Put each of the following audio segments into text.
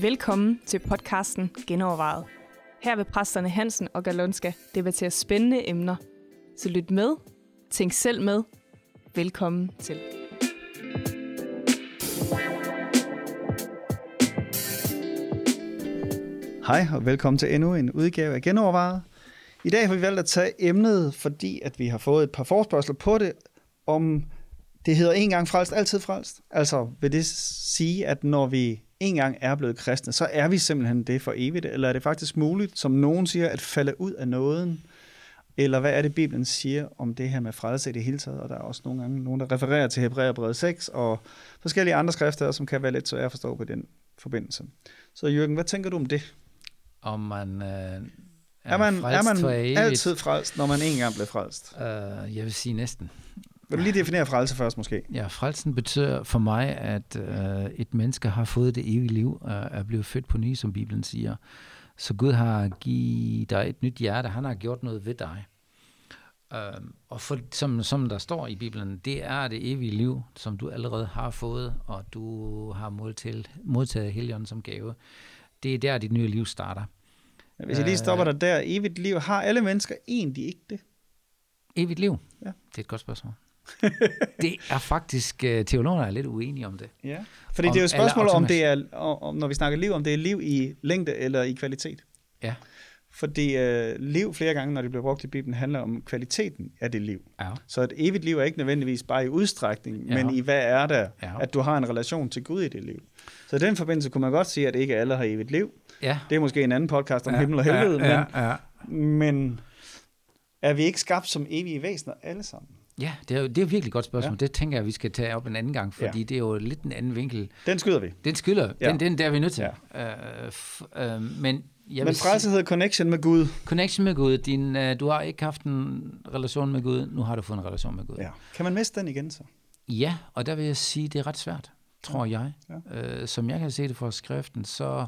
Velkommen til podcasten Genovervejet. Her vil præsterne Hansen og Galonska debattere spændende emner. Så lyt med, tænk selv med. Velkommen til. Hej og velkommen til endnu en udgave af Genovervejet. I dag har vi valgt at tage emnet, fordi at vi har fået et par forspørgseler på det, om det hedder en gang frelst, altid frelst. Altså vil det sige, at når vi en gang er blevet kristne, så er vi simpelthen det for evigt, eller er det faktisk muligt, som nogen siger, at falde ud af nåden? Eller hvad er det, Bibelen siger om det her med frelse i det hele taget? Og der er også nogle gange nogen, der refererer til Hebræerbrevet 6 og forskellige andre skrifter, som kan være lidt svære at forstå på den forbindelse. Så Jørgen, hvad tænker du om det? Om man øh, er, man, er man altid frelst, når man en gang blev frelst? Øh, jeg vil sige næsten. Vil du lige definere frelse først måske? Ja, frelsen betyder for mig, at øh, et menneske har fået det evige liv, øh, er blevet født på ny, som Bibelen siger. Så Gud har givet dig et nyt hjerte, han har gjort noget ved dig. Øh, og for, som, som der står i Bibelen, det er det evige liv, som du allerede har fået, og du har modtaget, modtaget Helligånden som gave. Det er der, dit nye liv starter. Hvis jeg lige stopper dig der, evigt liv, har alle mennesker egentlig ikke det? Evigt liv? Ja. Det er et godt spørgsmål. det er faktisk, øh, teologerne er lidt uenige om det. Ja. Fordi Om- det er jo et spørgsmål, om det er, om, når vi snakker liv, om det er liv i længde eller i kvalitet. Ja. Fordi øh, liv flere gange, når det bliver brugt i Bibelen, handler om kvaliteten af det liv. Ja. Så et evigt liv er ikke nødvendigvis bare i udstrækning, Ja. men i hvad er der, Ja. at du har en relation til Gud i det liv. Så i den forbindelse kunne man godt sige, at ikke alle har evigt liv. Ja. Det er måske en anden podcast om himmel og helvede, ja, ja. men, men er vi ikke skabt som evige væsener alle sammen? Ja, det er, jo- det er jo virkelig et godt spørgsmål. Ja. Ja. Det tænker jeg, vi skal tage op en anden gang, fordi Ja. ja. det er jo lidt en anden vinkel. Den skyder vi. Den skylder, Ja. ja. den, den der er vi nødt til. Ja. Øh, f- øh, men jeg Men frelse hedder connection med Gud. connection med Gud, din, øh, du har ikke haft en relation med Gud, nu har du fået en relation med Gud. Ja. Kan man miste den igen så? Ja, og der vil jeg sige, det er ret svært, tror jeg. Ja. Øh, som jeg kan se det fra skriften, så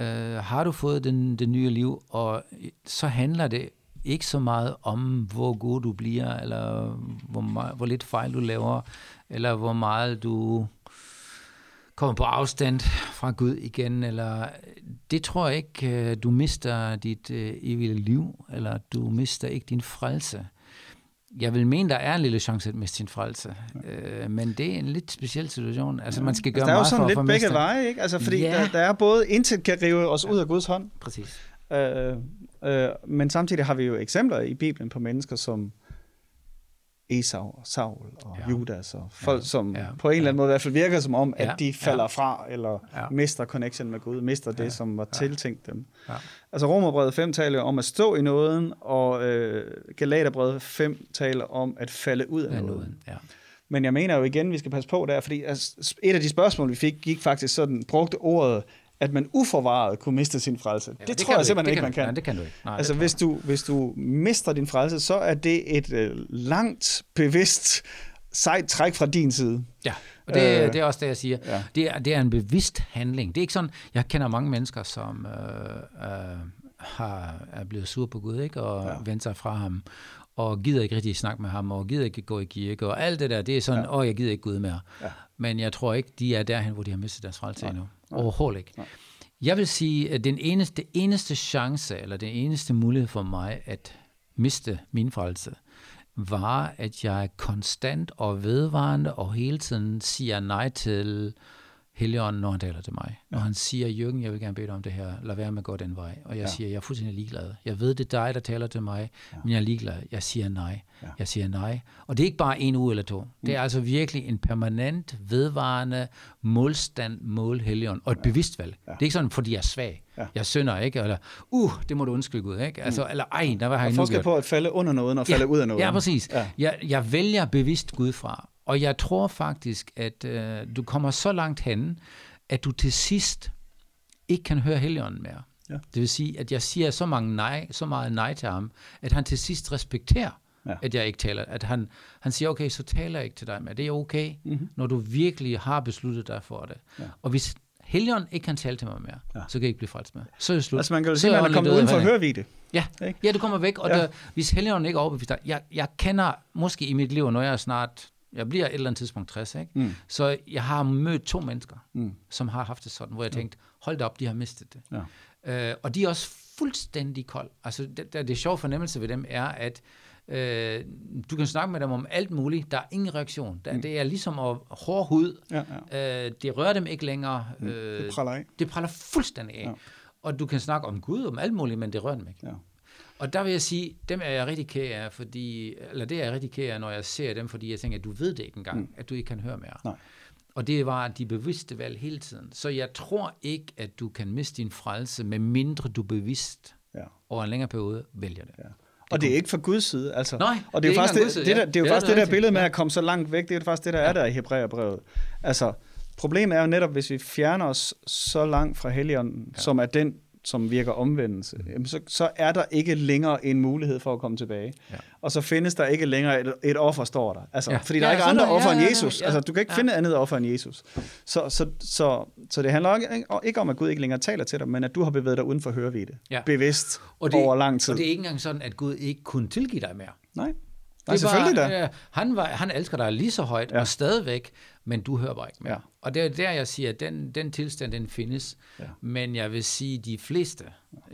øh, har du fået den, det nye liv, og så handler det ikke så meget om, hvor god du bliver, eller hvor, meget, hvor lidt fejl du laver, eller hvor meget du kommer på afstand fra Gud igen, eller det tror jeg ikke, øh, du mister dit øh, evige liv, eller du mister ikke din frelse. Jeg vil mene, der er en lille chance at miste sin frelse, øh, men det er en lidt speciel situation. Altså, man skal gøre Altså, der er jo sådan lidt begge mistet- veje, ikke? Altså, fordi Ja. der, der er både, intet kan rive os ud af Guds hånd, Præcis. øh, øh, men samtidig har vi jo eksempler i Bibelen på mennesker som Esau og Saul og ja. Ja. Judas og folk, som Ja. på en eller anden måde i hvert fald virker som om, at Ja. de falder Ja. fra, eller Ja. mister connection med Gud, mister det, Ja. som var tiltænkt dem. Ja. Altså Romerbrevet 5 taler om at stå i nåden, og øh, Galaterbrevet 5 taler om at falde ud af nåden. nåden, ja. Men jeg mener jo igen, vi skal passe på der, fordi altså, et af de spørgsmål, vi fik, gik faktisk sådan, brugte ordet, at man uforvaret kunne miste sin frelse. Ja, det, det tror jeg simpelthen ikke, man kan. Nej, det kan du ikke. Nej, altså, hvis du, hvis du mister din frelse, så er det et øh, langt, bevidst, sejt træk fra din side. Ja, og det, Øh, det er også det, jeg siger. ja. Det, er, det er en bevidst handling. Det er ikke sådan, jeg kender mange mennesker, som øh, øh, har, er blevet sur på Gud, ikke? og Ja. vendt sig fra ham, og gider ikke rigtig snakke med ham, og gider ikke gå i kirke, og alt det der, det er sådan, åh, Ja. ja. jeg gider ikke Gud mere. Ja. Men jeg tror ikke, de er derhen, hvor de har mistet deres frelse endnu. Nej. Overhovedet ikke. Nej. Jeg vil sige, at den eneste, eneste chance, eller den eneste mulighed for mig at miste min frelse, var, at jeg konstant og vedvarende og hele tiden siger nej til Helligånden, når han taler til mig. Når han siger, Jørgen, jeg vil gerne bede dig om det her, lad være med at gå den vej. Og jeg Ja. ja. siger, jeg er fuldstændig ligeglad. Jeg ved, det er dig, der taler til mig, Ja. ja. men jeg er ligeglad. Jeg siger nej. Ja. Ja. Jeg siger nej. Og det er ikke bare en uge eller to. Det er altså virkelig en permanent, vedvarende målstand, mål Helligånden. Og et ja. bevidst valg. Ja. Det er ikke sådan, fordi jeg er svag. Ja. Jeg synder ikke, eller, uh, det må du undskylde Gud, ikke? Altså, eller, ej, der var jeg er nu gjort. på at falde under noget og falde ud af noget. Ja, præcis. Ja. Ja. Jeg, jeg vælger bevidst Gud fra. Og jeg tror faktisk, at øh, du kommer så langt hen, at du til sidst ikke kan høre Helligånden mere. Ja. Det vil sige, at jeg siger så, mange nej, så meget nej til ham, at han til sidst respekterer, Ja. at jeg ikke taler. At han, han siger, okay, så taler jeg ikke til dig mere. Det er okay, Mhm. mm-hmm. når du virkelig har besluttet dig for det. Ja. Og hvis Helion ikke kan tale til mig mere, Ja. så kan jeg ikke blive frelst mere. Så er det slut. Altså man kan jo sige, at man er kommet uden for hørvide. Ja, ja, du kommer væk, og ja. der, hvis Helion ikke er overbevist dig, jeg, jeg kender måske i mit liv, når jeg er snart, jeg bliver et eller andet tidspunkt 60, ikke? Mm. så jeg har mødt to mennesker, Mm. som har haft det sådan, hvor jeg tænkte, hold da op, de har mistet det. Ja. Øh, og de er også fuldstændig kold. Altså, det, det, det sjove fornemmelse ved dem er, at øh, du kan snakke med dem om alt muligt, der er ingen reaktion. Der, mm. Det er ligesom at hård hud. Ja, ja. Øh, det rører dem ikke længere. Øh, Det praller af. det praller fuldstændig af. Ja. Ja. Og du kan snakke om Gud, om alt muligt, men det rører dem ikke. Ja. Og der vil jeg sige, dem er jeg rigtig ked af, fordi, eller det er jeg rigtig ked af, når jeg ser dem, fordi jeg tænker, at du ved det ikke engang, mm. at du ikke kan høre mere. Nej. Og det var de bevidste valg hele tiden. Så jeg tror ikke, at du kan miste din frelse, med mindre du bevidst Ja. over en længere periode vælger det. Ja. Og det er ikke fra Guds side, altså. Nej, og det er, det jo er faktisk det, det, der, det er jo ja. faktisk Ja, det det er der billede med at komme så langt væk, det er jo faktisk det, der er der i Hebræerbrevet. Altså, problemet er jo netop, hvis vi fjerner os så langt fra Helligånden, ja. som er den, som virker omvendelse, jamen så, så er der ikke længere en mulighed for at komme tilbage. Ja. Og så findes der ikke længere et, et offer, står der. Altså, ja. Ja. Fordi der Ja, er ikke andre er- offer ja, end ja, Jesus. ja. Altså, du kan ikke Ja. finde andet offer end Jesus. Så, så, så, så det handler ikke, ikke om, at Gud ikke længere taler til dig, men at du har bevæget dig uden for hørevide. Ja. Bevidst Og det, over lang tid. Og det er ikke engang sådan, at Gud ikke kunne tilgive dig mere. Nej, Nej er selvfølgelig bare, da. øh, han, var, han elsker dig lige så højt, Ja. og stadigvæk, men du hører bare ikke mere. Ja. Og det er der, jeg siger, at den, den tilstand, den findes. Ja. Men jeg vil sige, de fleste,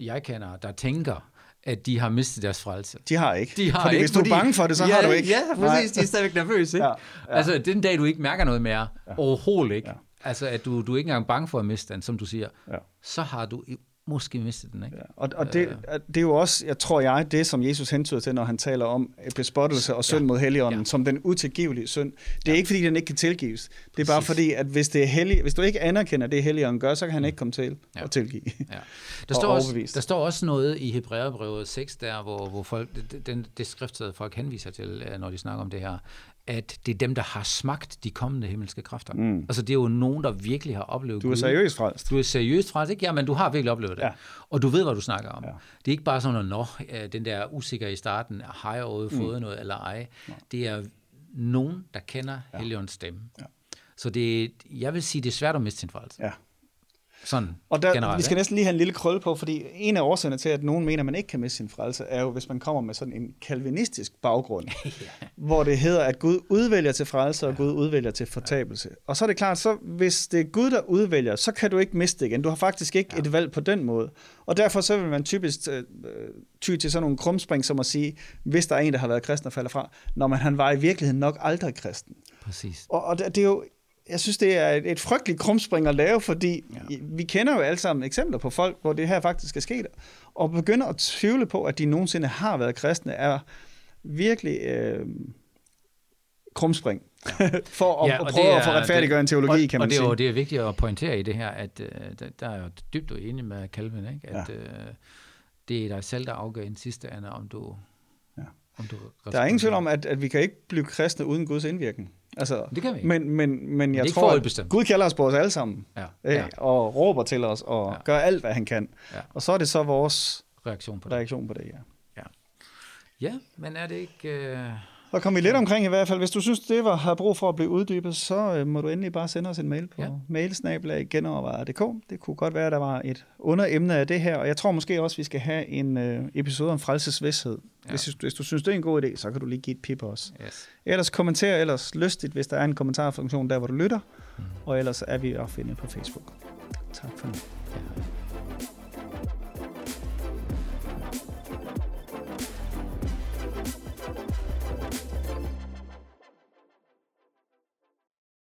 jeg kender, der tænker, at de har mistet deres frelse. De har ikke. De har fordi ikke, hvis du er bange for det, så ja, har du ikke. Ja, præcis. De er stadigvæk nervøse, ikke? Ja, Ja. Altså, den dag, du ikke mærker noget mere, ja. overhovedet ikke, Ja. altså, at du, du er ikke engang bange for at miste den, som du siger, Ja. så har du måske mistet den, ikke? Ja, og, og det, det er jo også, jeg tror jeg, det som Jesus hentyder til, når han taler om bespottelse og synd Ja. mod Helligånden, Ja. som den utilgivelige synd. Det er ikke, fordi den ikke kan tilgives. Det er bare fordi, at hvis, det er hellig, hvis du ikke anerkender det, Helligånden gør, så kan han ikke komme til Ja. at tilgive. Ja. Der, og står også, overbevist. der står også noget i Hebræerbrevet 6, der, hvor, hvor folk, det, den, det skriftsted folk henviser til, øh, når de snakker om det her, at det er dem, der har smagt de kommende himmelske kræfter. Mm. Altså det er jo nogen, der virkelig har oplevet Du er Gud. seriøst frelst. Du er seriøst fra det, ikke? Ja, men du har virkelig oplevet det. Ja. Og du ved, hvad du snakker om. Ja. Det er ikke bare sådan, at nå, den der usikker i starten, har jeg overhovedet Mm. fået noget eller ej. Det er nogen, der kender ja. Helligåndens stemme. Ja. Så det, jeg vil sige, det er svært at miste sin frelse. Ja. Sådan Og der, generelt. vi skal næsten lige have en lille krølle på, fordi en af årsagerne til, at nogen mener, at man ikke kan miste sin frelse, er jo, hvis man kommer med sådan en kalvinistisk baggrund, ja. hvor det hedder, at Gud udvælger til frelse, og ja. Gud udvælger til fortabelse. Ja. Og så er det klart, så hvis det er Gud, der udvælger, så kan du ikke miste det igen. Du har faktisk ikke ja. et valg på den måde. Og derfor så vil man typisk øh, ty til sådan nogle krumspring, som at sige, hvis der er en, der har været kristen og falder fra, når man han var i virkeligheden nok aldrig kristen. Præcis. Og, og det det er jo, jeg synes, det er et, et frygteligt krumspring at lave, fordi ja. vi kender jo alle sammen eksempler på folk, hvor det her faktisk er sket. Og begynder at tvivle på, at de nogensinde har været kristne, er virkelig øh, krumspring. For at, Ja, og at prøve er- at få retfærdiggøre en teologi, og, kan man og det er sige. jo det er vigtigt at pointere i det her, at øh, der, er jo dybt enig med Calvin, ikke? at Ja. øh, det er dig selv, der afgør i den sidste ende, om du... Ja. Om du Der er ingen tvivl om, at, at vi kan ikke blive kristne uden Guds indvirkning. Altså, Det kan vi ikke. Men, men, men jeg tror, at. Gud kalder os på os alle sammen, Ja, ja. og råber til os, og Ja. gør alt, hvad han kan. Ja. Og så er det så vores reaktion på det. reaktion på det, ja. Ja, men er det ikke... Øh... Så kom vi lidt omkring i hvert fald. Hvis du synes, det var, har brug for at blive uddybet, så øh, må du endelig bare sende os en mail på ja. Ja. mailsnabelag.genovervejet.dk. Det kunne godt være, at der var et underemne af det her, og jeg tror måske også, at vi skal have en øh, episode om frelsesvidshed. Ja. Ja. Hvis, hvis du synes, det er en god idé, så kan du lige give et pip også. Yes. Ellers kommenter ellers lystigt, hvis der er en kommentarfunktion der, hvor du lytter. Mm. Og ellers er vi at finde på Facebook. Tak for nu.